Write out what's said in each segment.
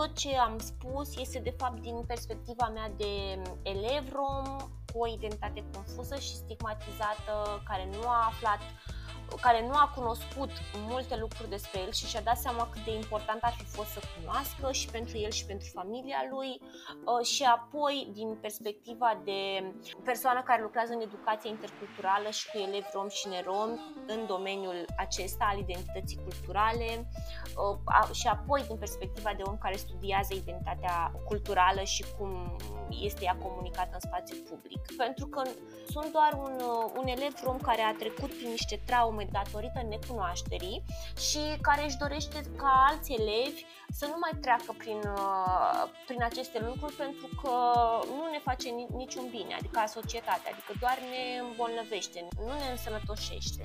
tot ce am spus este de fapt din perspectiva mea de elev rom cu o identitate confuză și stigmatizată, care nu a aflat care nu a cunoscut multe lucruri despre el și și-a dat seama cât de important ar fi fost să cunoască și pentru el și pentru familia lui. Uh, și apoi din perspectiva de persoană care lucrează în educație interculturală și cu elevi rom și nerom în domeniul acesta al identității culturale uh, și apoi din perspectiva de om care studiază identitatea culturală și cum este ea comunicată în spațiu public. Pentru că sunt doar un, uh, un elev rom care a trecut prin niște traume datorită necunoașterii și care își dorește ca alți elevi să nu mai treacă prin, uh, prin aceste lucruri pentru că nu ne face niciun bine, adică a societatea, adică doar ne îmbolnăvește, nu ne însănătoșește.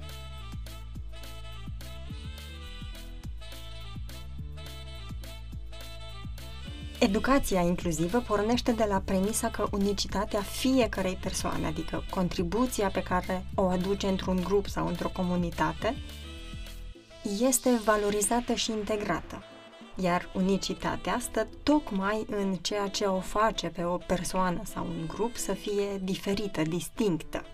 Educația inclusivă pornește de la premisa că unicitatea fiecărei persoane, adică contribuția pe care o aduce într-un grup sau într-o comunitate, este valorizată și integrată. Iar unicitatea stă tocmai în ceea ce o face pe o persoană sau un grup să fie diferită, distinctă.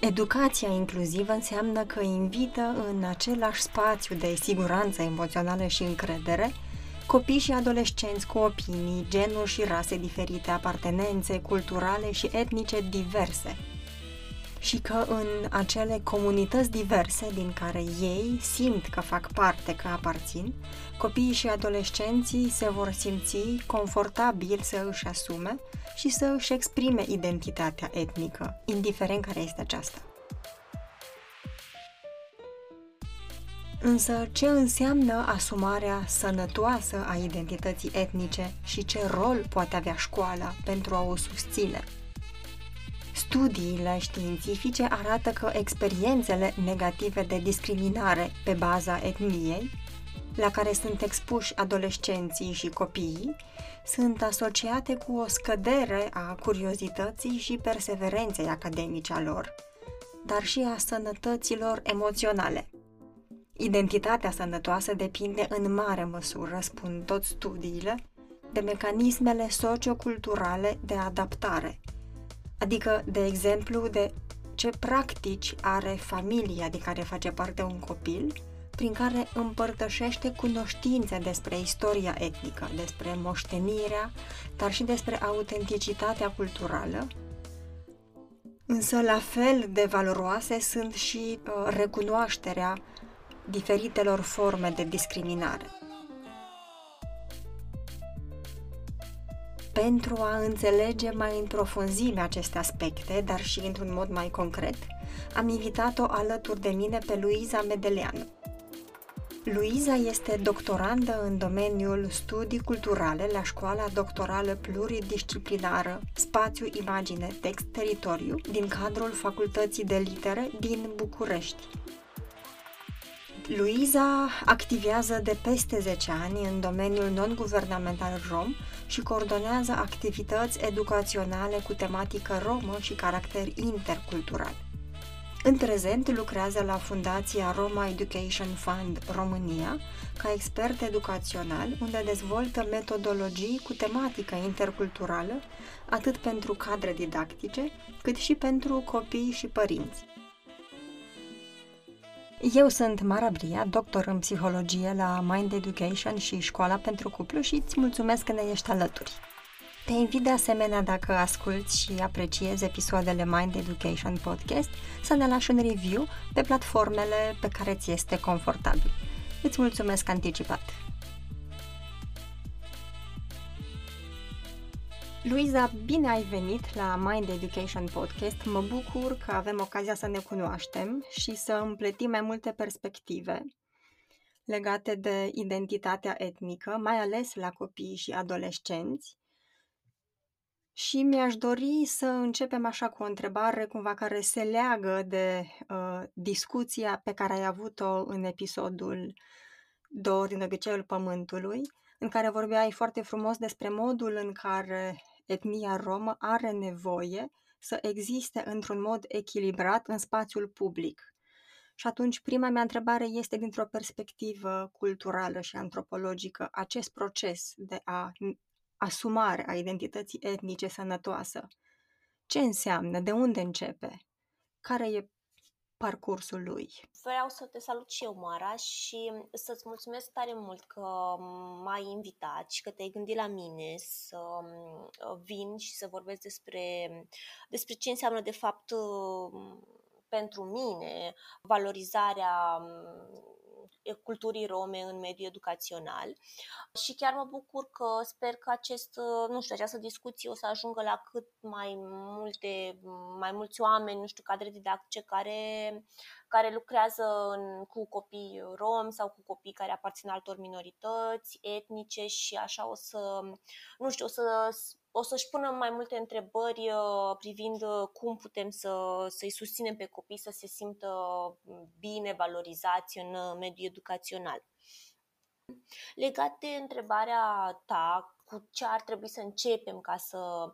Educația inclusivă înseamnă că invită în același spațiu de siguranță emoțională și încredere copii și adolescenți cu opinii, genuri și rase diferite, apartenențe culturale și etnice diverse. Și că în acele comunități diverse din care ei simt că fac parte, că aparțin, copiii și adolescenții se vor simți confortabil să își asume și să își exprime identitatea etnică, indiferent care este aceasta. Însă, ce înseamnă asumarea sănătoasă a identității etnice și ce rol poate avea școala pentru a o susține? Studiile științifice arată că experiențele negative de discriminare pe baza etniei, la care sunt expuși adolescenții și copiii, sunt asociate cu o scădere a curiozității și perseverenței academice a lor, dar și a sănătăților emoționale. Identitatea sănătoasă depinde în mare măsură, spun toți studiile, de mecanismele socioculturale de adaptare, adică, de exemplu, de ce practici are familia de care face parte un copil, prin care împărtășește cunoștințe despre istoria etnică, despre moștenirea, dar și despre autenticitatea culturală. Însă, la fel de valoroase sunt și uh, recunoașterea diferitelor forme de discriminare. Pentru a înțelege mai în profunzime aceste aspecte, dar și într-un mod mai concret, am invitat-o alături de mine pe Luiza Medeleanu. Luiza este doctorandă în domeniul studii culturale la Școala Doctorală Pluridisciplinară Spațiu, Imagine, Text, Teritoriu din cadrul Facultății de Litere din București. Luiza activează de peste 10 ani în domeniul non-guvernamental rom și coordonează activități educaționale cu tematică romă și caracter intercultural. În prezent lucrează la Fundația Roma Education Fund România ca expert educațional, unde dezvoltă metodologii cu tematică interculturală, atât pentru cadre didactice, cât și pentru copii și părinți. Eu sunt Mara Bria, doctor în psihologie la Mind Education și Școala pentru Cuplu și îți mulțumesc că ne ești alături. Te invit de asemenea, dacă asculti și apreciezi episoadele Mind Education Podcast, să ne lași un review pe platformele pe care ți este confortabil. Îți mulțumesc anticipat! Luiza, bine ai venit la Mind Education Podcast. Mă bucur că avem ocazia să ne cunoaștem și să împletim mai multe perspective legate de identitatea etnică, mai ales la copii și adolescenți. Și mi-aș dori să începem așa cu o întrebare cumva care se leagă de uh, discuția pe care ai avut-o în episodul 2 din obiceiul Pământului, în care vorbeai foarte frumos despre modul în care etnia romă are nevoie să existe într-un mod echilibrat în spațiul public. Și atunci, prima mea întrebare este dintr-o perspectivă culturală și antropologică, acest proces de a asumare a identității etnice sănătoasă. Ce înseamnă? De unde începe? Care e parcursul lui. Vreau să te salut și eu, Mara, și să-ți mulțumesc tare mult că m-ai invitat și că te-ai gândit la mine să uh, vin și să vorbesc despre, despre ce înseamnă de fapt uh, pentru mine valorizarea culturii rome în mediul educațional. Și chiar mă bucur că sper că acest, nu știu, această discuție o să ajungă la cât mai multe, mai mulți oameni, nu știu, cadre didactice care, care lucrează în, cu copii rom sau cu copii care aparțin altor minorități etnice și așa o să, nu știu, o să o să-și pună mai multe întrebări uh, privind uh, cum putem să, să-i susținem pe copii să se simtă bine valorizați în uh, mediul educațional. Legat de întrebarea ta, cu ce ar trebui să începem ca să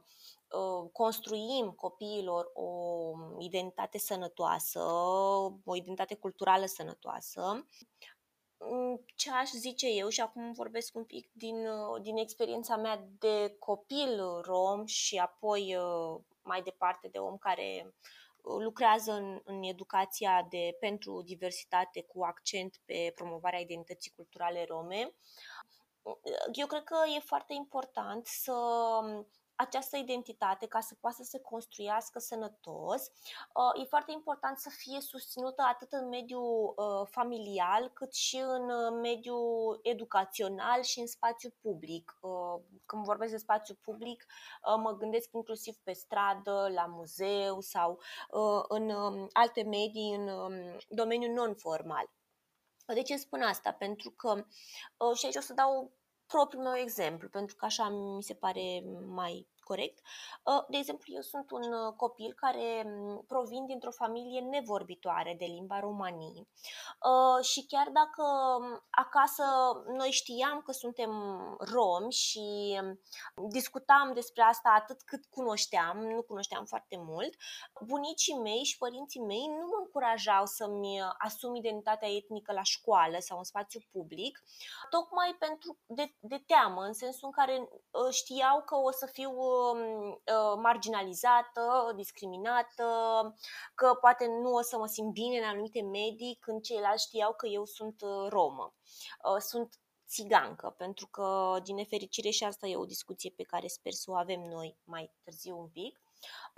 construim copiilor o identitate sănătoasă, o identitate culturală sănătoasă, Mm, ce aș zice eu și acum vorbesc un pic din, uh, din experiența mea de copil rom și apoi uh, mai departe de om care uh, lucrează în, în educația de pentru diversitate cu accent pe promovarea identității culturale rome. Eu cred că e foarte important să această identitate ca să poată să se construiască sănătos, uh, e foarte important să fie susținută atât în mediul uh, familial cât și în uh, mediul educațional și în spațiu public. Când vorbesc de spațiu public, mă gândesc inclusiv pe stradă, la muzeu sau în um, alte medii în um, domeniul non-formal. De ce spun asta? Pentru că, și aici o să dau propriul meu exemplu, pentru că așa mi se pare mai corect. Uh, de exemplu, eu sunt un uh, copil care mm, provin dintr-o familie nevorbitoare de limba romanii uh, și chiar dacă mm, acasă noi știam că suntem romi și mm, discutam despre asta atât cât cunoșteam, nu cunoșteam foarte mult, bunicii mei și părinții mei nu mă încurajau să-mi asum identitatea etnică la școală sau în spațiu public, tocmai pentru de, de teamă, în sensul în care știau că o să fiu Um, uh, marginalizată, discriminată, că poate nu o să mă simt bine în anumite medii când ceilalți știau că eu sunt uh, romă. Uh, sunt țigancă, pentru că, din nefericire, și asta e o discuție pe care sper să o avem noi mai târziu un pic.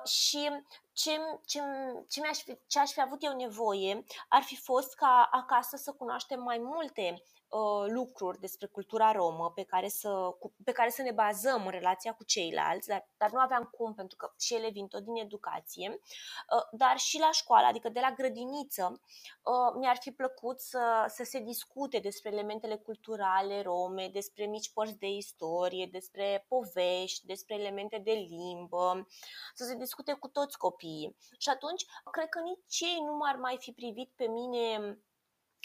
Și ce, ce, ce, mi-aș fi, ce aș fi avut eu nevoie ar fi fost ca acasă să cunoaștem mai multe uh, lucruri despre cultura romă pe care, să, cu, pe care să ne bazăm în relația cu ceilalți, dar, dar nu aveam cum pentru că și ele vin tot din educație, uh, dar și la școală, adică de la grădiniță, uh, mi-ar fi plăcut să, să se discute despre elementele culturale rome, despre mici părți de istorie, despre povești, despre elemente de limbă, să se discute cu toți copiii. Și atunci, cred că nici ei nu m-ar mai fi privit pe mine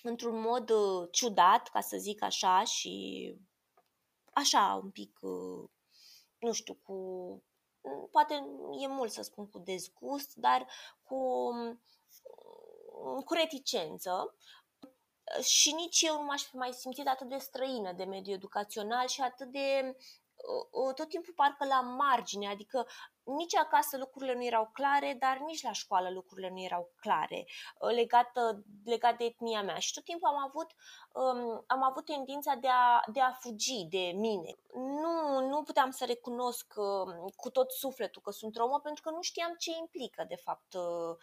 într-un mod uh, ciudat, ca să zic așa, și așa un pic, uh, nu știu, cu mm, poate e mult să spun cu dezgust, dar cu, mm, cu reticență. Și nici eu nu m-aș fi mai simțit atât de străină de mediul educațional și atât de uh, tot timpul parcă la margine, adică nici acasă lucrurile nu erau clare, dar nici la școală lucrurile nu erau clare uh, legat, legat de etnia mea. Și tot timpul am avut, um, am avut tendința de a, de a fugi de mine. Nu, nu puteam să recunosc uh, cu tot sufletul că sunt romă pentru că nu știam ce implică de fapt, uh,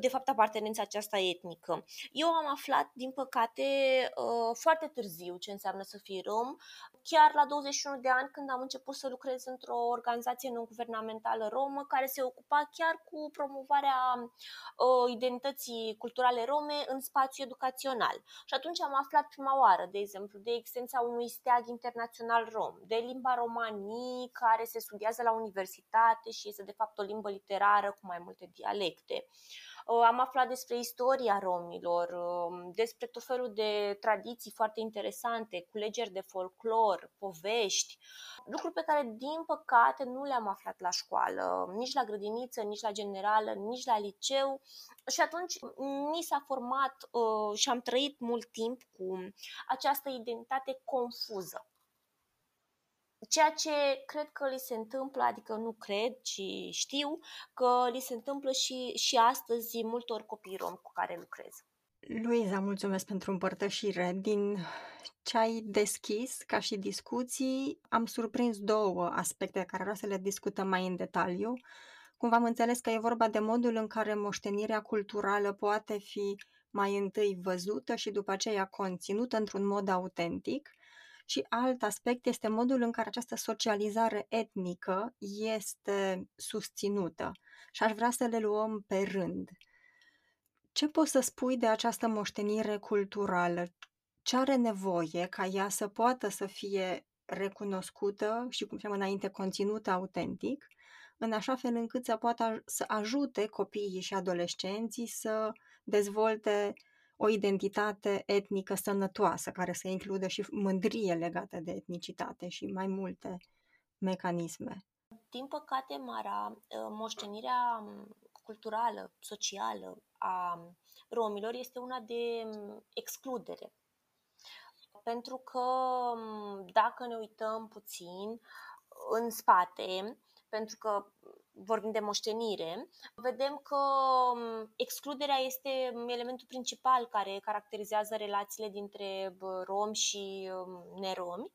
de fapt apartenența aceasta etnică. Eu am aflat, din păcate, uh, foarte târziu ce înseamnă să fii rom, chiar la 21 de ani când am început să lucrez într-o organizație non-guvernamentală culturală romă care se ocupa chiar cu promovarea uh, identității culturale rome în spațiu educațional. Și atunci am aflat prima oară, de exemplu, de existența unui steag internațional rom, de limba romanii care se studiază la universitate și este de fapt o limbă literară cu mai multe dialecte. Am aflat despre istoria romilor, um, despre tot felul de tradiții foarte interesante, culegeri de folclor, povești, lucruri pe care, din păcate, nu le-am aflat la școală, nici la grădiniță, nici la generală, nici la liceu. Și atunci mi s-a format uh, și am trăit mult timp cu această identitate confuză. Ceea ce cred că li se întâmplă, adică nu cred, ci știu că li se întâmplă și, și astăzi multor copii rom cu care lucrez. Luiza, mulțumesc pentru împărtășire. Din ce ai deschis ca și discuții, am surprins două aspecte care vreau să le discutăm mai în detaliu. Cumva am înțeles că e vorba de modul în care moștenirea culturală poate fi mai întâi văzută și după aceea conținută într-un mod autentic și alt aspect este modul în care această socializare etnică este susținută. Și aș vrea să le luăm pe rând. Ce poți să spui de această moștenire culturală? Ce are nevoie ca ea să poată să fie recunoscută și, cum spuneam înainte, conținută autentic, în așa fel încât să poată să ajute copiii și adolescenții să dezvolte o identitate etnică sănătoasă, care să includă și mândrie legată de etnicitate și mai multe mecanisme. Din păcate, Mara, ă, moștenirea culturală, socială a romilor este una de excludere. Pentru că dacă ne uităm puțin în spate, pentru că vorbim de moștenire, vedem că excluderea este elementul principal care caracterizează relațiile dintre romi și neromi.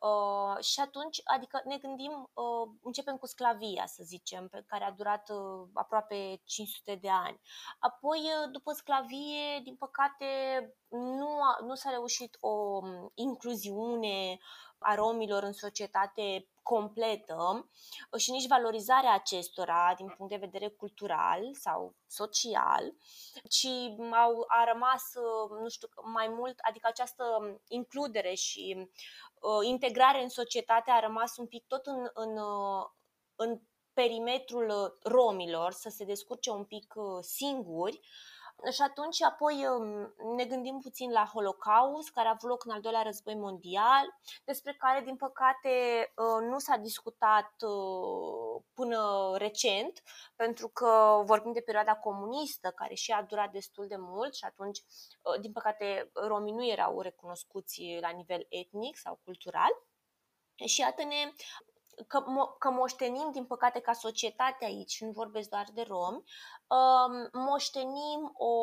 Uh, și atunci, adică ne gândim, uh, începem cu sclavia, să zicem, pe care a durat uh, aproape 500 de ani. Apoi, uh, după sclavie, din păcate, nu, a, nu s-a reușit o um, incluziune a romilor în societate completă și nici valorizarea acestora din punct de vedere cultural sau social, ci au, a rămas, nu știu, mai mult, adică această includere și uh, integrare în societate a rămas un pic tot în, în, uh, în perimetrul romilor, să se descurce un pic uh, singuri, și atunci apoi um, ne gândim puțin la Holocaust, care a avut loc în al doilea război mondial, despre care, din păcate, uh, nu s-a discutat uh, până recent, pentru că vorbim de perioada comunistă, care și a durat destul de mult și atunci, uh, din păcate, romii nu erau recunoscuți la nivel etnic sau cultural. Și iată-ne că, mo- că moștenim, din păcate, ca societate aici, nu vorbesc doar de romi, um, moștenim o,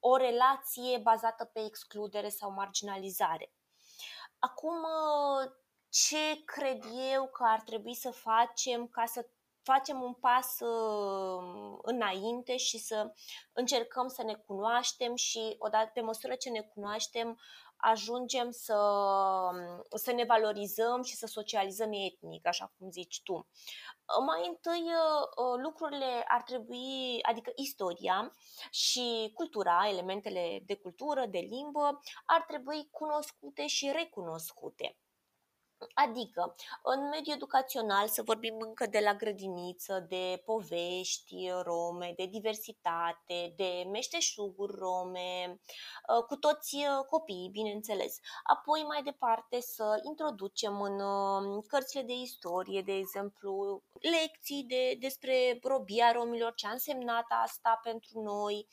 o relație bazată pe excludere sau marginalizare. Acum, ce cred eu că ar trebui să facem ca să facem un pas uh, înainte și să încercăm să ne cunoaștem și odată pe măsură ce ne cunoaștem ajungem să, să ne valorizăm și să socializăm etnic, așa cum zici tu. Mai întâi, uh, lucrurile ar trebui, adică istoria și cultura, elementele de cultură, de limbă, ar trebui cunoscute și recunoscute. Adică, în mediul educațional, să vorbim încă de la grădiniță, de povești rome, de diversitate, de meșteșuguri rome, ă, cu toți ă, copiii, bineînțeles. Apoi, mai departe, să introducem în ă, cărțile de istorie, de exemplu, lecții de, despre robia romilor, ce a însemnat asta pentru noi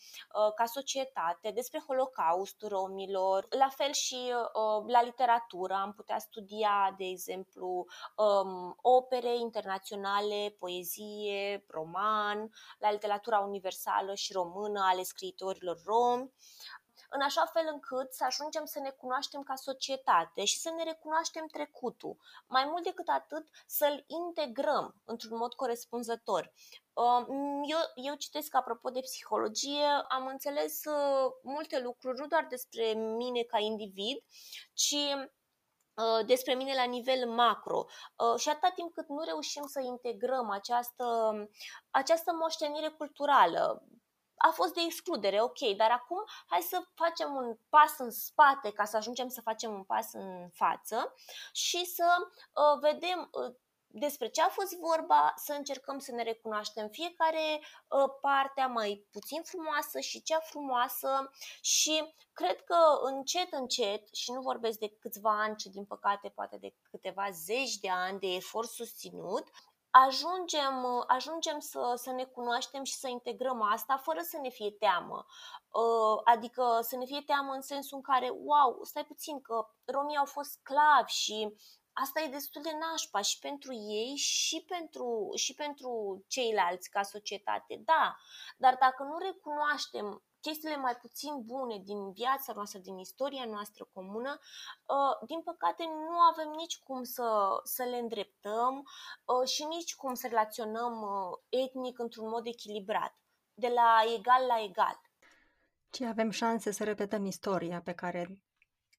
ca societate, despre holocaustul romilor. La fel și la literatură am putea studia de exemplu, um, opere internaționale, poezie, roman, la literatura universală și română ale scriitorilor romi, în așa fel încât să ajungem să ne cunoaștem ca societate și să ne recunoaștem trecutul. Mai mult decât atât, să-l integrăm într-un mod corespunzător. Um, eu, eu citesc apropo de psihologie, am înțeles uh, multe lucruri, nu doar despre mine ca individ, ci Uh, despre mine la nivel macro. Uh, și atâta timp cât nu reușim să integrăm această, această moștenire culturală, a fost de excludere, ok, dar acum hai să facem un pas în spate ca să ajungem să facem un pas în față și să uh, vedem uh, despre ce a fost vorba, să încercăm să ne recunoaștem fiecare uh, partea mai puțin frumoasă și cea frumoasă și cred că încet, încet, și nu vorbesc de câțiva ani, ci din păcate poate de câteva zeci de ani de efort susținut, ajungem, ajungem să, să ne cunoaștem și să integrăm asta fără să ne fie teamă. Uh, adică să ne fie teamă în sensul în care, wow, stai puțin că romii au fost sclavi și asta e destul de nașpa și pentru ei și pentru, și pentru ceilalți ca societate, da, dar dacă nu recunoaștem chestiile mai puțin bune din viața noastră, din istoria noastră comună, uh, din păcate nu avem nici cum să, să le îndreptăm uh, și nici cum să relaționăm uh, etnic într-un mod echilibrat, de la egal la egal. Ci avem șanse să repetăm istoria pe care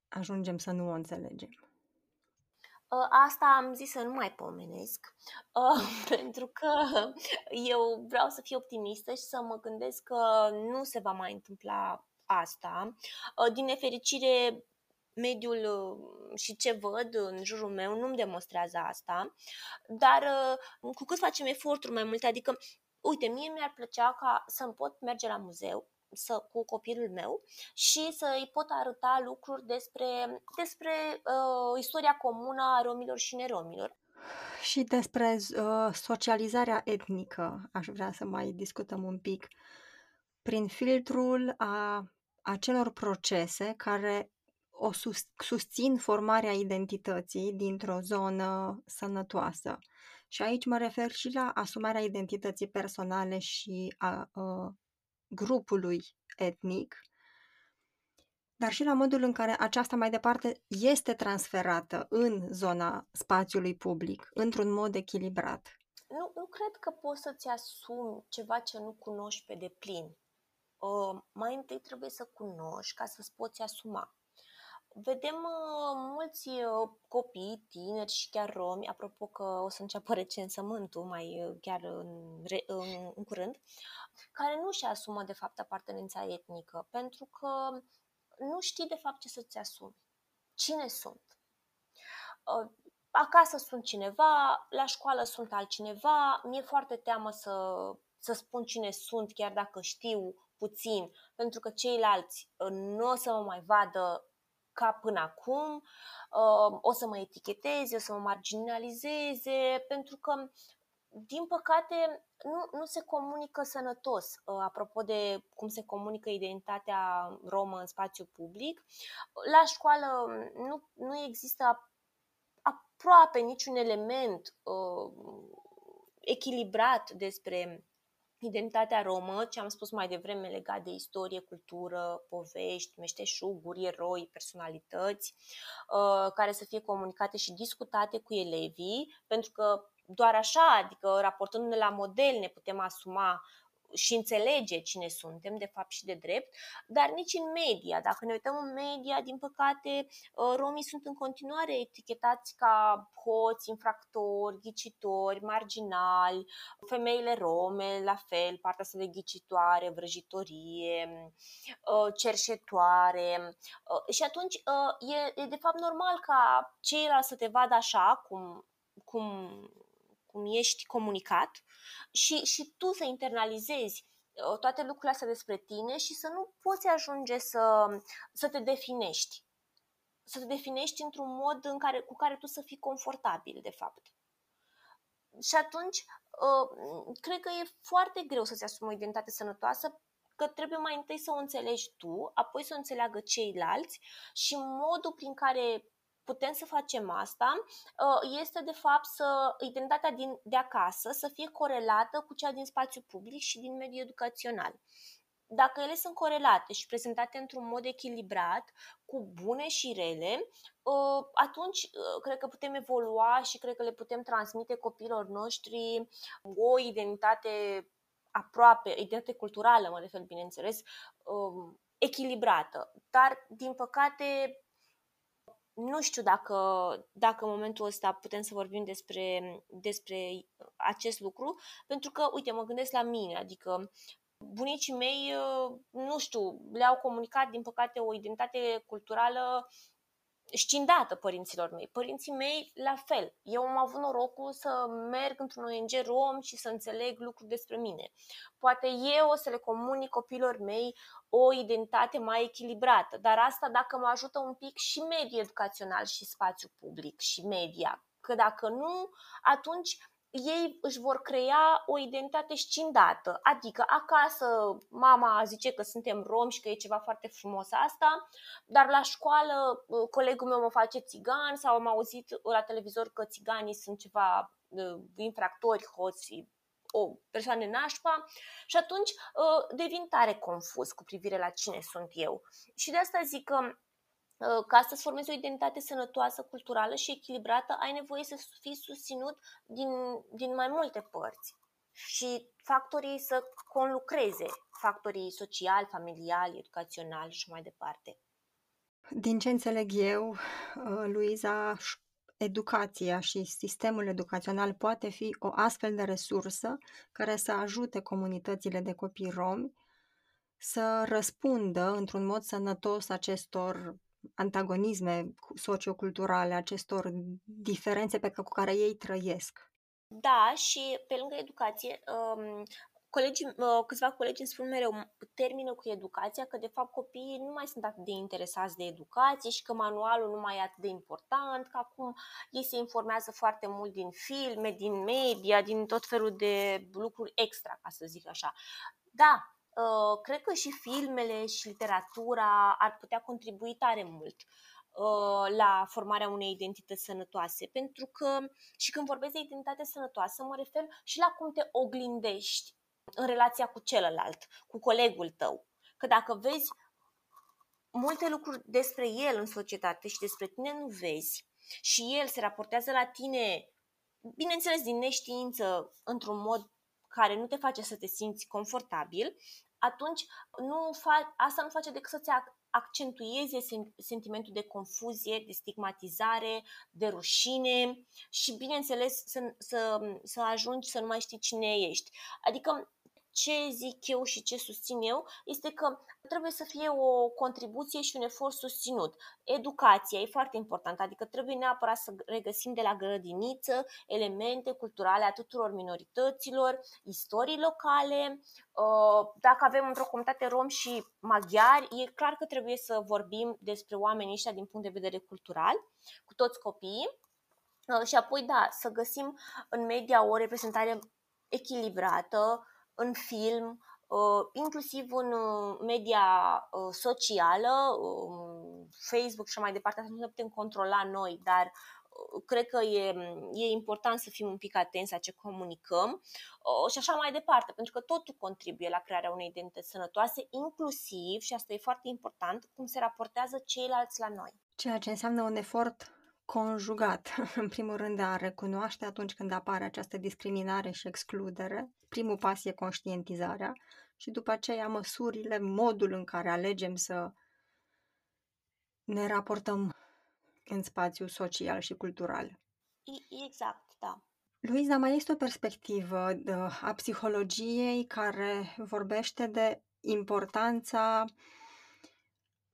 ajungem să nu o înțelegem. Ă, asta am zis să nu mai pomenesc, ă, pentru că eu vreau să fiu optimistă și să mă gândesc că nu se va mai întâmpla asta. Ă, din nefericire, mediul și ce văd în jurul meu nu-mi demonstrează asta, dar cu cât facem eforturi mai multe, adică, uite, mie mi-ar plăcea ca să-mi pot merge la muzeu, să, cu copilul meu și să îi pot arăta lucruri despre, despre uh, istoria comună a romilor și neromilor. Și despre uh, socializarea etnică aș vrea să mai discutăm un pic prin filtrul a acelor procese care o sus, susțin formarea identității dintr-o zonă sănătoasă. Și aici mă refer și la asumarea identității personale și a, a uh, grupului etnic, dar și la modul în care aceasta mai departe este transferată în zona spațiului public, într-un mod echilibrat. Nu, nu cred că poți să-ți asumi ceva ce nu cunoști pe deplin. Uh, mai întâi trebuie să cunoști ca să-ți poți asuma. Vedem uh, mulți uh, copii, tineri și chiar romi, apropo că o să înceapă recensământul mai uh, chiar în, în, în curând, care nu și asumă de fapt apartenența etnică, pentru că nu știi de fapt ce să-ți asumi. Cine sunt? Uh, acasă sunt cineva, la școală sunt altcineva, mi-e foarte teamă să, să spun cine sunt, chiar dacă știu puțin, pentru că ceilalți uh, nu o să mă mai vadă ca până acum, uh, o să mă eticheteze, o să mă marginalizeze, pentru că din păcate, nu, nu se comunică sănătos. Uh, apropo de cum se comunică identitatea romă în spațiu public, la școală nu, nu există aproape niciun element uh, echilibrat despre identitatea romă, ce am spus mai devreme legat de istorie, cultură, povești, meșteșuguri, eroi, personalități, uh, care să fie comunicate și discutate cu elevii, pentru că doar așa, adică raportându-ne la model, ne putem asuma și înțelege cine suntem, de fapt și de drept, dar nici în media. Dacă ne uităm în media, din păcate, ă, romii sunt în continuare etichetați ca hoți, infractori, ghicitori, marginali, femeile rome, la fel, partea asta de ghicitoare, vrăjitorie, ă, cerșetoare. Ă, și atunci e, e de fapt normal ca ceilalți să te vadă așa, cum, cum cum ești comunicat și, și tu să internalizezi uh, toate lucrurile astea despre tine și să nu poți ajunge să, să te definești. Să te definești într-un mod în care, cu care tu să fii confortabil, de fapt. Și atunci, uh, cred că e foarte greu să-ți asumi o identitate sănătoasă că trebuie mai întâi să o înțelegi tu, apoi să o înțeleagă ceilalți și modul prin care putem să facem asta uh, este de fapt să identitatea din, de acasă să fie corelată cu cea din spațiu public și din mediul educațional. Dacă ele sunt corelate și prezentate într-un mod echilibrat, cu bune și rele, uh, atunci uh, cred că putem evolua și cred că le putem transmite copiilor noștri o identitate aproape, identitate culturală, mă refer, bineînțeles, um, echilibrată. Dar, din păcate, nu știu dacă, dacă în momentul ăsta putem să vorbim despre, despre acest lucru, pentru că, uite, mă gândesc la mine, adică bunicii mei, nu știu, le-au comunicat, din păcate, o identitate culturală scindată părinților mei. Părinții mei, la fel. Eu am avut norocul să merg într-un ONG rom și să înțeleg lucruri despre mine. Poate eu o să le comunic copilor mei o identitate mai echilibrată, dar asta dacă mă ajută un pic și mediul educațional și spațiu public și media. Că dacă nu, atunci ei își vor crea o identitate scindată, adică acasă mama zice că suntem romi și că e ceva foarte frumos asta, dar la școală uh, colegul meu mă face țigan sau am auzit la televizor că țiganii sunt ceva uh, infractori, hoți, o persoană nașpa și atunci uh, devin tare confuz cu privire la cine sunt eu. Și de asta zic că Uh, ca să-ți formezi o identitate sănătoasă, culturală și echilibrată, ai nevoie să fii susținut din, din mai multe părți și factorii să conlucreze, factorii sociali, familiali, educaționali și mai departe. Din ce înțeleg eu, uh, Luiza, educația și sistemul educațional poate fi o astfel de resursă care să ajute comunitățile de copii romi să răspundă într-un mod sănătos acestor antagonisme socioculturale, acestor diferențe pe cu care ei trăiesc. Da, și pe lângă educație, um, colegii, uh, câțiva colegi îmi spun mereu, termină cu educația, că de fapt copiii nu mai sunt atât de interesați de educație și că manualul nu mai e atât de important, că acum ei se informează foarte mult din filme, din media, din tot felul de lucruri extra, ca să zic așa. Da, Uh, cred că și filmele și literatura ar putea contribui tare mult uh, la formarea unei identități sănătoase. Pentru că și când vorbesc de identitate sănătoasă, mă refer și la cum te oglindești în relația cu celălalt, cu colegul tău. Că dacă vezi multe lucruri despre el în societate și despre tine nu vezi și el se raportează la tine, bineînțeles, din neștiință, într-un mod care nu te face să te simți confortabil, atunci nu fa- asta nu face decât să-ți accentueze sentimentul de confuzie, de stigmatizare, de rușine și, bineînțeles, să, să, să ajungi să nu mai știi cine ești. Adică ce zic eu și ce susțin eu este că trebuie să fie o contribuție și un efort susținut. Educația e foarte importantă, adică trebuie neapărat să regăsim de la grădiniță elemente culturale a tuturor minorităților, istorii locale. Uh, dacă avem într-o comunitate rom și maghiari, e clar că trebuie să vorbim despre oamenii ăștia din punct de vedere cultural, cu toți copiii. Uh, și apoi, da, să găsim în media o reprezentare echilibrată, în film, uh, inclusiv în uh, media uh, socială, um, Facebook și mai departe, asta nu ne putem controla noi, dar cred că e, e important să fim un pic atenți la ce comunicăm și așa mai departe, pentru că totul contribuie la crearea unei identități sănătoase, inclusiv, și asta e foarte important, cum se raportează ceilalți la noi. Ceea ce înseamnă un efort conjugat, în primul rând de a recunoaște atunci când apare această discriminare și excludere. Primul pas e conștientizarea și după aceea măsurile, modul în care alegem să ne raportăm în spațiu social și cultural. Exact, da. Luiza, mai este o perspectivă de, a psihologiei care vorbește de importanța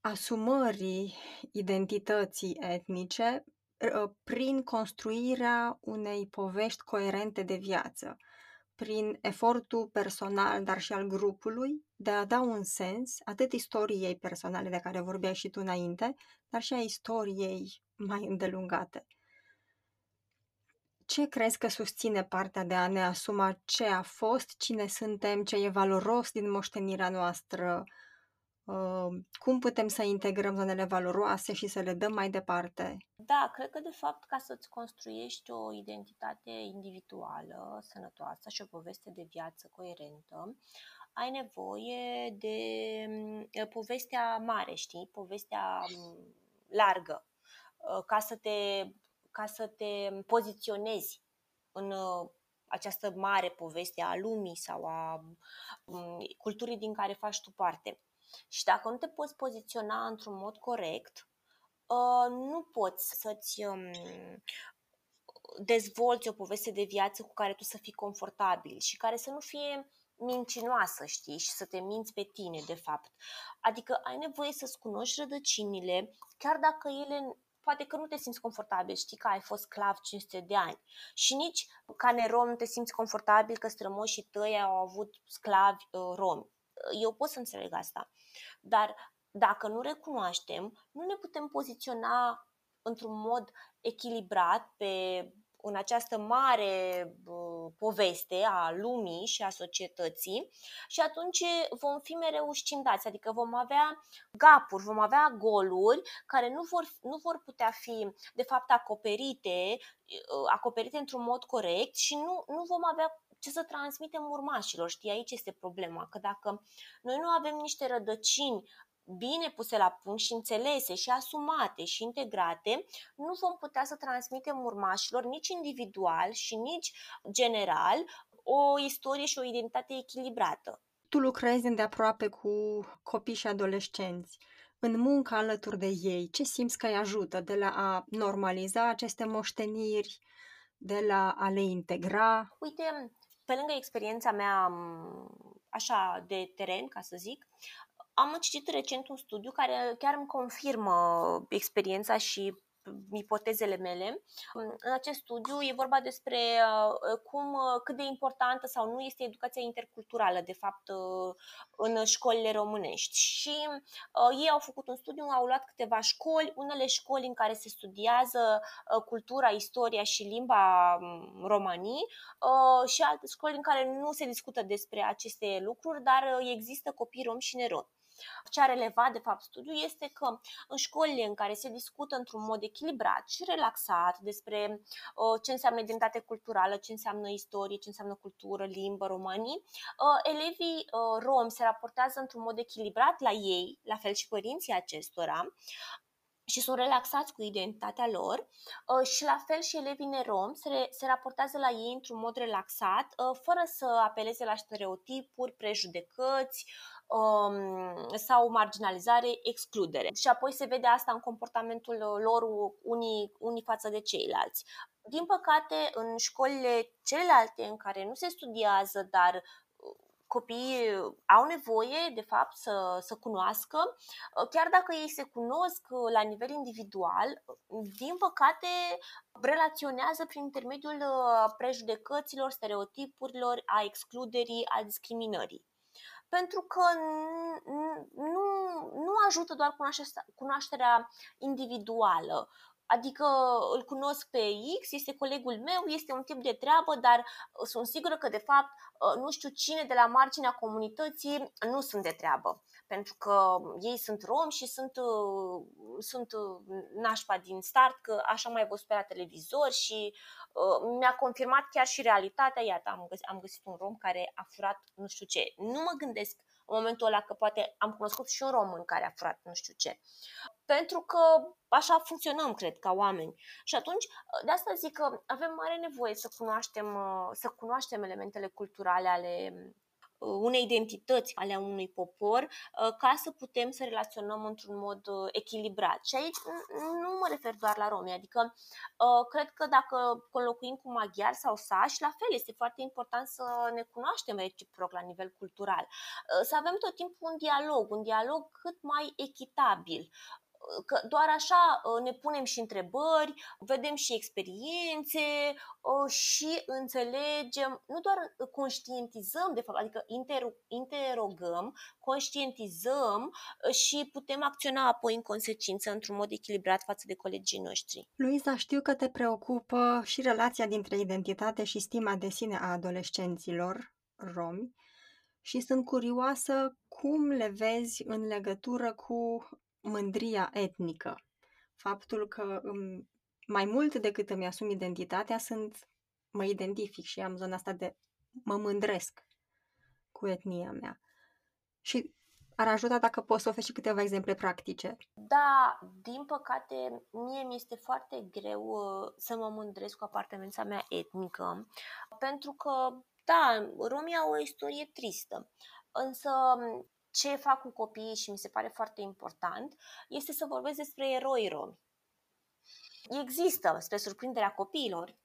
asumării identității etnice Ă, prin construirea unei povești coerente de viață, prin efortul personal, dar și al grupului, de a da un sens atât istoriei personale de care vorbeai și tu înainte, dar și a istoriei mai îndelungate. Ce crezi că susține partea de a ne asuma ce a fost, cine suntem, ce e valoros din moștenirea noastră, cum putem să integrăm zonele valoroase și să le dăm mai departe? Da, cred că de fapt ca să-ți construiești o identitate individuală, sănătoasă și o poveste de viață coerentă, ai nevoie de mm, povestea mare, știi? Povestea mm, largă, ă, ca să te, ca să te poziționezi în ă, această mare poveste a lumii sau a mm, culturii din care faci tu parte. Și dacă nu te poți poziționa într-un mod corect, uh, nu poți să-ți um, dezvolți o poveste de viață cu care tu să fii confortabil și care să nu fie mincinoasă, știi, și să te minți pe tine, de fapt. Adică ai nevoie să-ți cunoști rădăcinile, chiar dacă ele poate că nu te simți confortabil, știi că ai fost sclav 500 de ani și nici ca nerom nu te simți confortabil că strămoșii tăi au avut sclavi uh, romi. Eu pot să înțeleg asta, dar dacă nu recunoaștem, nu ne putem poziționa într-un mod echilibrat pe în această mare uh, poveste a lumii și a societății și atunci vom fi mereu scindați, adică vom avea gapuri, vom avea goluri care nu vor, nu vor putea fi de fapt acoperite, uh, acoperite într-un mod corect și nu, nu vom avea ce să transmitem urmașilor. Știi, aici este problema, că dacă noi nu avem niște rădăcini bine puse la punct și înțelese și asumate și integrate, nu vom putea să transmitem urmașilor nici individual și nici general o istorie și o identitate echilibrată. Tu lucrezi îndeaproape cu copii și adolescenți. În munca alături de ei, ce simți că îi ajută de la a normaliza aceste moșteniri, de la a le integra? Uite, pe lângă experiența mea așa de teren, ca să zic, am citit recent un studiu care chiar îmi confirmă experiența și ipotezele mele. În acest studiu e vorba despre uh, cum, uh, cât de importantă sau nu este educația interculturală, de fapt, uh, în școlile românești. Și uh, ei au făcut un studiu, au luat câteva școli, unele școli în care se studiază uh, cultura, istoria și limba um, romanii uh, și alte școli în care nu se discută despre aceste lucruri, dar există copii romi și neromi. Ce a relevat, de fapt, studiul este că în școlile în care se discută într-un mod echilibrat și relaxat despre uh, ce înseamnă identitate culturală, ce înseamnă istorie, ce înseamnă cultură, limbă, romanii, uh, elevii uh, romi se raportează într-un mod echilibrat la ei, la fel și părinții acestora, și sunt relaxați cu identitatea lor uh, și la fel și elevii nerom se, re, se raportează la ei într-un mod relaxat, uh, fără să apeleze la stereotipuri, prejudecăți um, sau marginalizare, excludere. Și apoi se vede asta în comportamentul lor unii, unii față de ceilalți. Din păcate, în școlile celelalte în care nu se studiază, dar copiii au nevoie, de fapt, să, să cunoască, chiar dacă ei se cunosc la nivel individual, din păcate relaționează prin intermediul prejudecăților, stereotipurilor, a excluderii, a discriminării pentru că nu, nu ajută doar cunoașterea individuală. Adică îl cunosc pe X, este colegul meu, este un tip de treabă, dar uh, sunt sigură că de fapt uh, nu știu cine de la marginea comunității nu sunt de treabă. Pentru că ei sunt romi și sunt, uh, sunt nașpa din start, că așa mai văzut pe la televizor și mi-a confirmat chiar și realitatea. Iată, am găsit, am găsit un rom care a furat nu știu ce. Nu mă gândesc în momentul ăla că poate am cunoscut și un român care a furat nu știu ce. Pentru că așa funcționăm, cred, ca oameni. Și atunci, de asta zic că avem mare nevoie să cunoaștem, să cunoaștem elementele culturale ale unei identități ale unui popor uh, ca să putem să relaționăm într-un mod uh, echilibrat. Și aici nu mă refer doar la romi, adică uh, cred că dacă conlocuim cu maghiari sau sași, la fel este foarte important să ne cunoaștem reciproc la nivel cultural, să avem tot timpul un dialog, un dialog cât mai echitabil, că doar așa ă, ne punem și întrebări, vedem și experiențe ă, și înțelegem, nu doar conștientizăm, de fapt, adică interogăm, conștientizăm ă, și putem acționa apoi în consecință într-un mod echilibrat față de colegii noștri. Luisa, știu că te preocupă și relația dintre identitate și stima de sine a adolescenților romi și sunt curioasă cum le vezi în legătură cu mândria etnică. Faptul că mai mult decât îmi asum identitatea, sunt, mă identific și am zona asta de mă mândresc cu etnia mea. Și ar ajuta dacă poți să oferi și câteva exemple practice. Da, din păcate, mie mi este foarte greu uh, să mă mândresc cu apartenența mea etnică, pentru că, da, romii au o istorie tristă. Însă ce fac cu copiii și mi se pare foarte important este să vorbesc despre eroi romi. Există, spre surprinderea copiilor,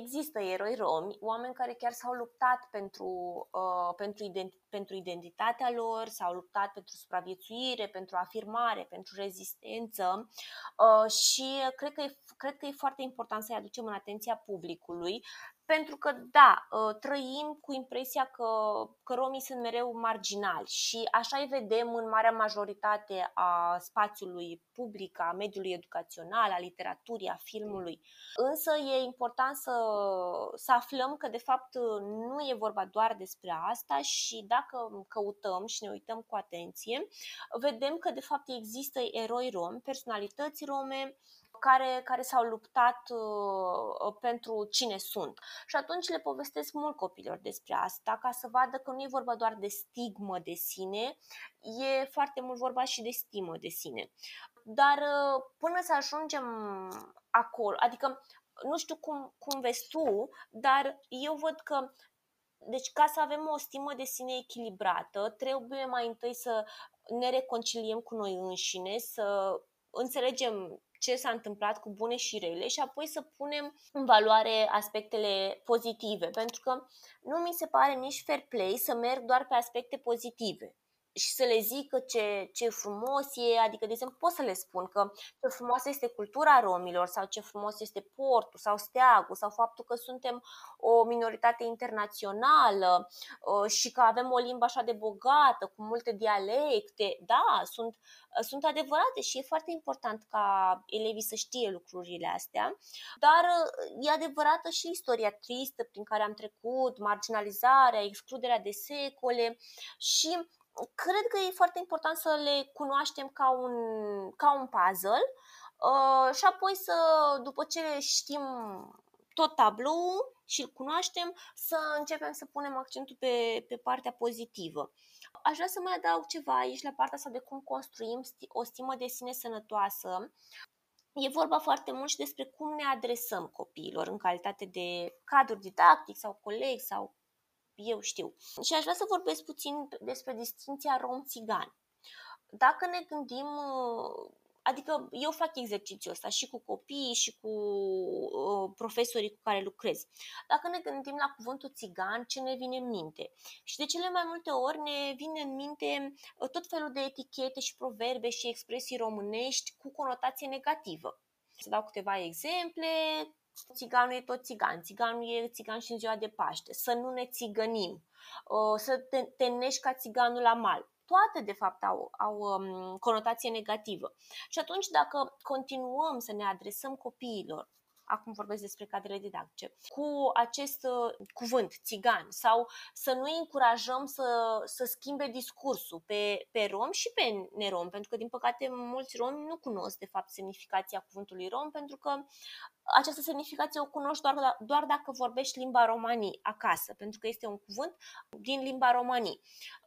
există eroi romi, oameni care chiar s-au luptat pentru, uh, pentru, ident- pentru identitatea lor, s-au luptat pentru supraviețuire, pentru afirmare, pentru rezistență uh, și cred că, e, cred că e foarte important să-i aducem în atenția publicului pentru că, da, ă, trăim cu impresia că, că romii sunt mereu marginali și așa îi vedem în marea majoritate a spațiului public, a mediului educațional, a literaturii, a filmului. Însă e important să, să aflăm că, de fapt, nu e vorba doar despre asta și dacă căutăm și ne uităm cu atenție, vedem că, de fapt, există eroi romi, personalități rome, care, care s-au luptat uh, pentru cine sunt. Și atunci le povestesc mult copilor despre asta, ca să vadă că nu e vorba doar de stigmă de sine, e foarte mult vorba și de stimă de sine. Dar uh, până să ajungem acolo, adică nu știu cum, cum vezi tu, dar eu văd că deci ca să avem o stimă de sine echilibrată, trebuie mai întâi să ne reconciliem cu noi înșine, să înțelegem ce s-a întâmplat cu bune și rele și apoi să punem în valoare aspectele pozitive, pentru că nu mi se pare nici fair play să merg doar pe aspecte pozitive și să le zică ce, ce frumos e, adică, de exemplu, pot să le spun că ce frumoasă este cultura romilor sau ce frumos este portul sau steagul sau faptul că suntem o minoritate internațională uh, și că avem o limbă așa de bogată, cu multe dialecte. Da, sunt, uh, sunt adevărate și e foarte important ca elevii să știe lucrurile astea, dar uh, e adevărată și istoria tristă prin care am trecut, marginalizarea, excluderea de secole și cred că e foarte important să le cunoaștem ca un, ca un puzzle uh, și apoi să, după ce știm tot tablou și îl cunoaștem, să începem să punem accentul pe, pe partea pozitivă. Aș vrea să mai adaug ceva aici la partea asta de cum construim o stimă de sine sănătoasă. E vorba foarte mult și despre cum ne adresăm copiilor în calitate de cadru didactic sau coleg sau eu știu. Și aș vrea să vorbesc puțin despre distinția rom-țigan. Dacă ne gândim, adică eu fac exercițiul ăsta și cu copiii și cu uh, profesorii cu care lucrez. Dacă ne gândim la cuvântul țigan, ce ne vine în minte? Și de cele mai multe ori ne vine în minte uh, tot felul de etichete și proverbe și expresii românești cu conotație negativă. Să dau câteva exemple, țiganul e tot țigan, țiganul e țigan și în ziua de Paște, să nu ne țigănim, să te, te nești ca țiganul la mal. Toate, de fapt, au, au um, conotație negativă. Și atunci, dacă continuăm să ne adresăm copiilor acum vorbesc despre cadrele didactice, cu acest uh, cuvânt, țigan, sau să nu încurajăm să, să schimbe discursul pe, pe rom și pe nerom, pentru că, din păcate, mulți romi nu cunosc, de fapt, semnificația cuvântului rom, pentru că această semnificație o cunoști doar, doar dacă vorbești limba romanii acasă, pentru că este un cuvânt din limba romanii.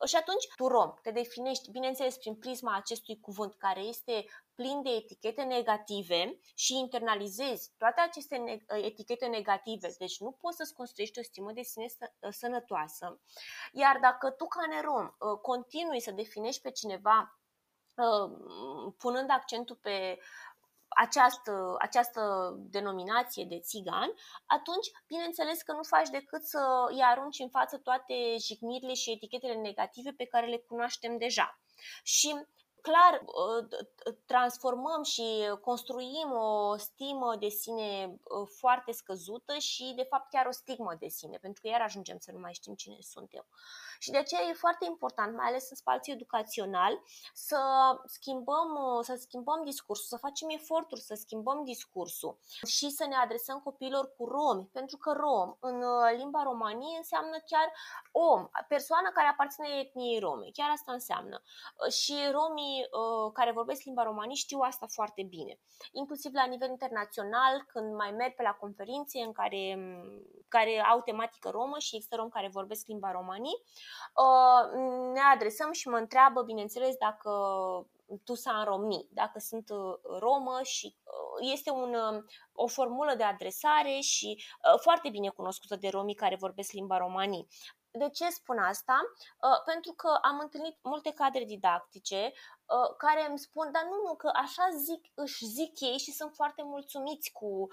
Și atunci tu rom, te definești, bineînțeles, prin prisma acestui cuvânt care este plin de etichete negative și internalizezi toate aceste etichete negative, deci nu poți să-ți construiești o stimă de sine sănătoasă. Iar dacă tu, ca nerom, uh, continui să definești pe cineva uh, punând accentul pe această, această denominație de țigan, atunci, bineînțeles că nu faci decât să îi arunci în față toate jignirile și etichetele negative pe care le cunoaștem deja. Și clar uh, transformăm și construim o stimă de sine uh, foarte scăzută și de fapt chiar o stigmă de sine, pentru că iar ajungem să nu mai știm cine suntem. Și de aceea e foarte important, mai ales în spațiu educațional, să schimbăm, uh, să schimbăm discursul, să facem eforturi să schimbăm discursul și să ne adresăm copiilor cu romi, pentru că rom în limba romanie înseamnă chiar om, persoană care aparține etniei rome, chiar asta înseamnă. Și romii uh, care vorbesc limba romani știu asta foarte bine. Inclusiv la nivel internațional, când mai merg pe la conferințe în care, care au tematică romă și există rom care vorbesc limba romani, uh, ne adresăm și mă întreabă, bineînțeles, dacă tu s-a înromni, dacă sunt uh, romă și uh, este un, uh, o formulă de adresare și foarte bine cunoscută de romii care vorbesc limba romanii De ce spun asta? Uh, pentru că am întâlnit multe cadre didactice uh, care îmi spun, dar nu, nu, că așa zic, își zic ei și sunt foarte mulțumiți cu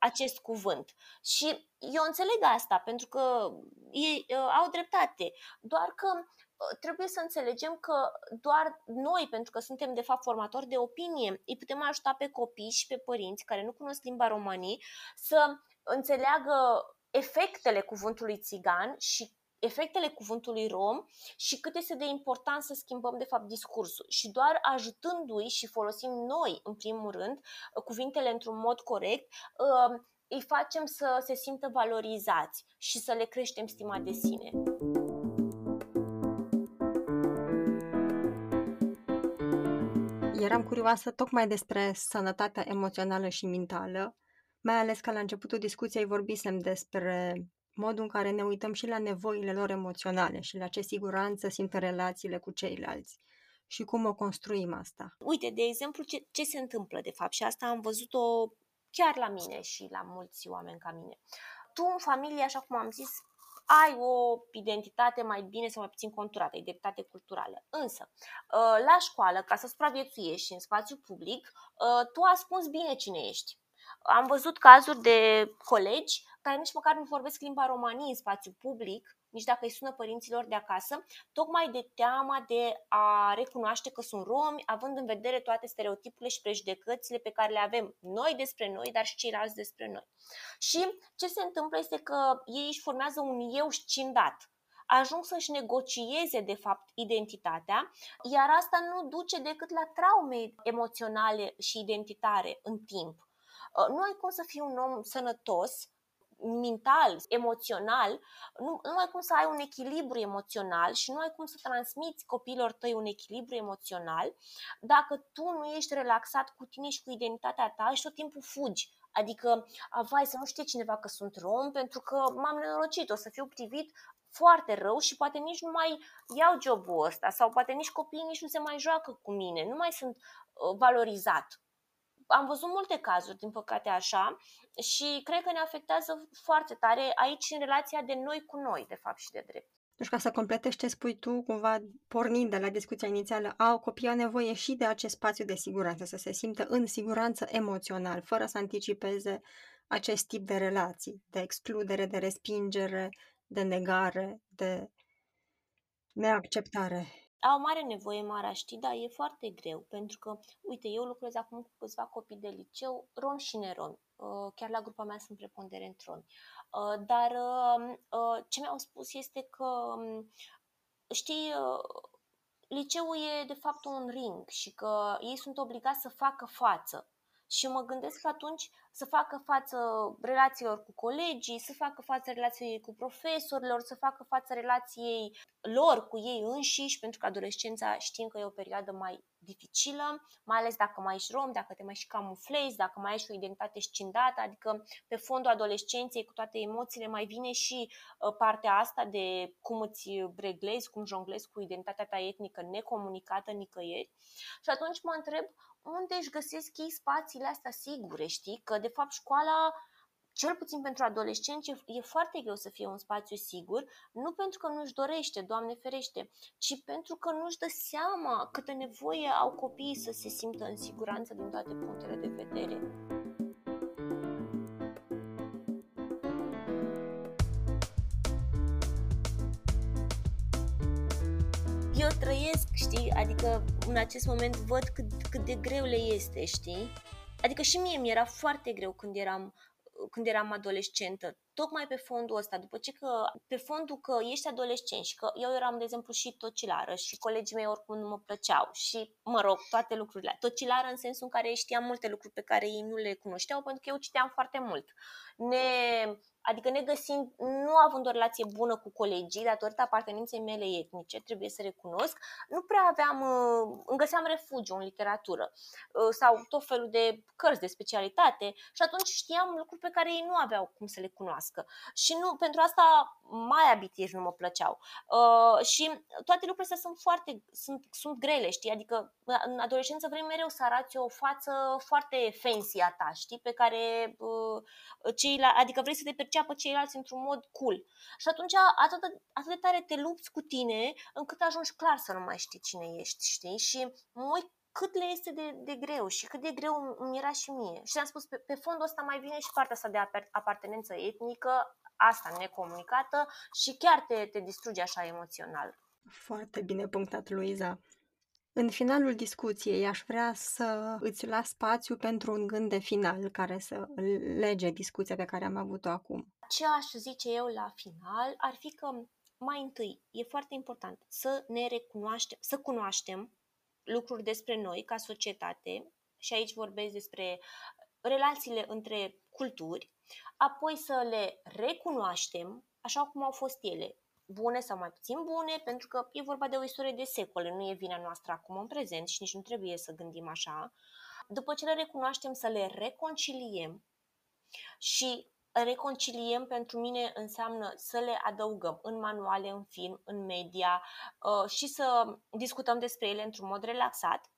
acest cuvânt. Și eu înțeleg asta, pentru că ei uh, au dreptate, doar că uh, trebuie să înțelegem că doar noi, pentru că suntem de fapt formatori de opinie, îi putem ajuta pe copii și pe părinți care nu cunosc limba romanii să înțeleagă efectele cuvântului țigan și efectele cuvântului rom și cât este de important să schimbăm de fapt discursul. Și doar ajutându-i și folosim noi, în primul rând, cuvintele într-un mod corect, uh, îi facem să se simtă valorizați și să le creștem stima de sine. Eram curioasă tocmai despre sănătatea emoțională și mentală, mai ales că la începutul discuției vorbisem despre modul în care ne uităm și la nevoile lor emoționale și la ce siguranță simt în relațiile cu ceilalți și cum o construim asta. Uite, de exemplu, ce, ce se întâmplă de fapt și asta am văzut-o chiar la mine și la mulți oameni ca mine. Tu în familie, așa cum am zis, ai o identitate mai bine sau mai puțin conturată, identitate culturală. Însă, ă, la școală, ca să supraviețuiești în spațiu public, ă, tu ascunzi bine cine ești. Am văzut cazuri de colegi care nici măcar nu vorbesc limba romanii în spațiu public, nici dacă îi sună părinților de acasă, tocmai de teama de a recunoaște că sunt romi, având în vedere toate stereotipurile și prejudecățile pe care le avem noi despre noi, dar și ceilalți despre noi. Și ce se întâmplă este că ei își formează un eu scindat, ajung să-și negocieze, de fapt, identitatea, iar asta nu duce decât la traume emoționale și identitare în timp. Nu ai cum să fii un om sănătos mental, emoțional, nu, nu ai cum să ai un echilibru emoțional și nu ai cum să transmiți copiilor tăi un echilibru emoțional dacă tu nu ești relaxat cu tine și cu identitatea ta și tot timpul fugi. Adică, vai, să nu știe cineva că sunt rom pentru că m-am nenorocit, o să fiu privit foarte rău și poate nici nu mai iau jobul ăsta sau poate nici copiii nici nu se mai joacă cu mine, nu mai sunt uh, valorizat am văzut multe cazuri, din păcate, așa și cred că ne afectează foarte tare aici în relația de noi cu noi, de fapt și de drept. Deci ca să completezi ce spui tu, cumva pornind de la discuția inițială, au copiii au nevoie și de acest spațiu de siguranță, să se simtă în siguranță emoțional, fără să anticipeze acest tip de relații, de excludere, de respingere, de negare, de neacceptare au mare nevoie mare, știi, dar e foarte greu, pentru că, uite, eu lucrez acum cu câțiva copii de liceu, rom și neromi, uh, chiar la grupa mea sunt preponderent romi, uh, dar uh, ce mi-au spus este că, um, știi, liceul e de fapt un ring și că ei sunt obligați să facă față și mă gândesc că atunci să facă față relațiilor cu colegii, să facă față relației cu profesorilor, să facă față relației lor cu ei înșiși, pentru că adolescența știm că e o perioadă mai dificilă, mai ales dacă mai ești rom, dacă te mai și camuflezi, dacă mai ești o identitate scindată, adică pe fondul adolescenței cu toate emoțiile mai vine și uh, partea asta de cum îți breglezi, cum jonglezi cu identitatea ta etnică necomunicată nicăieri. Și atunci mă întreb unde își găsesc ei spațiile astea sigure, știi? Că de fapt școala cel puțin pentru adolescenți, e foarte greu să fie un spațiu sigur, nu pentru că nu-și dorește, Doamne ferește, ci pentru că nu-și dă seama câtă nevoie au copiii să se simtă în siguranță din toate punctele de vedere. Eu trăiesc, știi, adică în acest moment văd cât, cât de greu le este, știi? Adică și mie mi era foarte greu când eram când eram adolescentă, tocmai pe fondul ăsta, după ce că, pe fondul că ești adolescent și că eu eram, de exemplu, și tocilară și colegii mei oricum nu mă plăceau și, mă rog, toate lucrurile. Tocilară în sensul în care știam multe lucruri pe care ei nu le cunoșteau pentru că eu citeam foarte mult. Ne Adică ne găsim, nu având o relație bună cu colegii, datorită apartenenței mele etnice, trebuie să recunosc, nu prea aveam, uh, îmi găseam refugiu în literatură uh, sau tot felul de cărți de specialitate și atunci știam lucruri pe care ei nu aveau cum să le cunoască. Și nu, pentru asta mai abitiri nu mă plăceau. Uh, și toate lucrurile astea sunt foarte, sunt, sunt grele, știi? Adică în adolescență vrei mereu să arăți o față foarte fancy a ta, știi? Pe care uh, ceilalți, adică vrei să te perceapă ceilalți într-un mod cool. Și atunci atât de, atât de tare te lupți cu tine încât ajungi clar să nu mai știi cine ești, știi? Și mă cât le este de, de greu și cât de greu îmi era și mie. Și am spus, pe, pe fondul ăsta mai vine și partea asta de apartenență etnică, asta necomunicată și chiar te, te distruge așa emoțional. Foarte bine punctat, Luiza. În finalul discuției aș vrea să îți las spațiu pentru un gând de final care să lege discuția pe care am avut-o acum. Ce aș zice eu la final ar fi că mai întâi e foarte important să ne recunoaștem, să cunoaștem lucruri despre noi ca societate și aici vorbesc despre relațiile între culturi, apoi să le recunoaștem așa cum au fost ele, bune sau mai puțin bune, pentru că e vorba de o istorie de secole, nu e vina noastră acum în prezent și nici nu trebuie să gândim așa. După ce le recunoaștem, să le reconciliem și reconciliem pentru mine înseamnă să le adăugăm în manuale, în film, în media uh, și să discutăm despre ele într-un mod relaxat,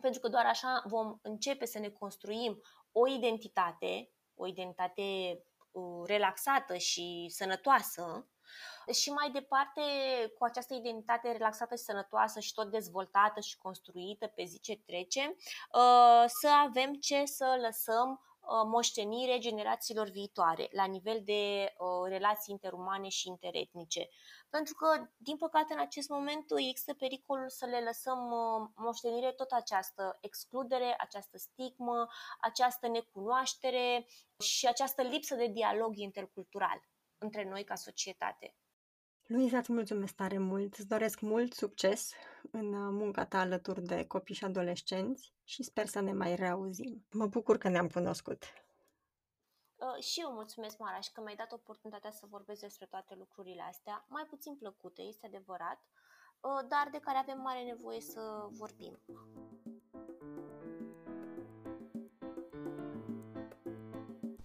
pentru că doar așa vom începe să ne construim o identitate, o identitate uh, relaxată și sănătoasă și mai departe, cu această identitate relaxată și sănătoasă și tot dezvoltată și construită pe zi ce trece, uh, să avem ce să lăsăm Uh, moștenire generațiilor viitoare la nivel de uh, relații interumane și interetnice. Pentru că, din păcate, în acest moment există pericolul să le lăsăm uh, moștenire tot această excludere, această stigmă, această necunoaștere și această lipsă de dialog intercultural între noi ca societate. Luiza, îți mulțumesc tare mult, îți doresc mult succes în uh, munca ta alături de copii și adolescenți și sper să ne mai reauzim. Mă bucur că ne-am cunoscut. Uh, și eu mulțumesc, Mara, și că mi-ai dat oportunitatea să vorbesc despre toate lucrurile astea, mai puțin plăcute, este adevărat, uh, dar de care avem mare nevoie să vorbim.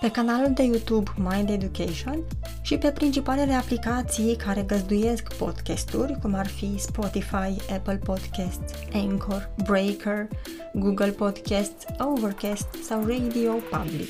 pe canalul de YouTube Mind Education și pe principalele aplicații care găzduiesc podcasturi, cum ar fi Spotify, Apple Podcasts, Anchor, Breaker, Google Podcasts, Overcast sau Radio Public.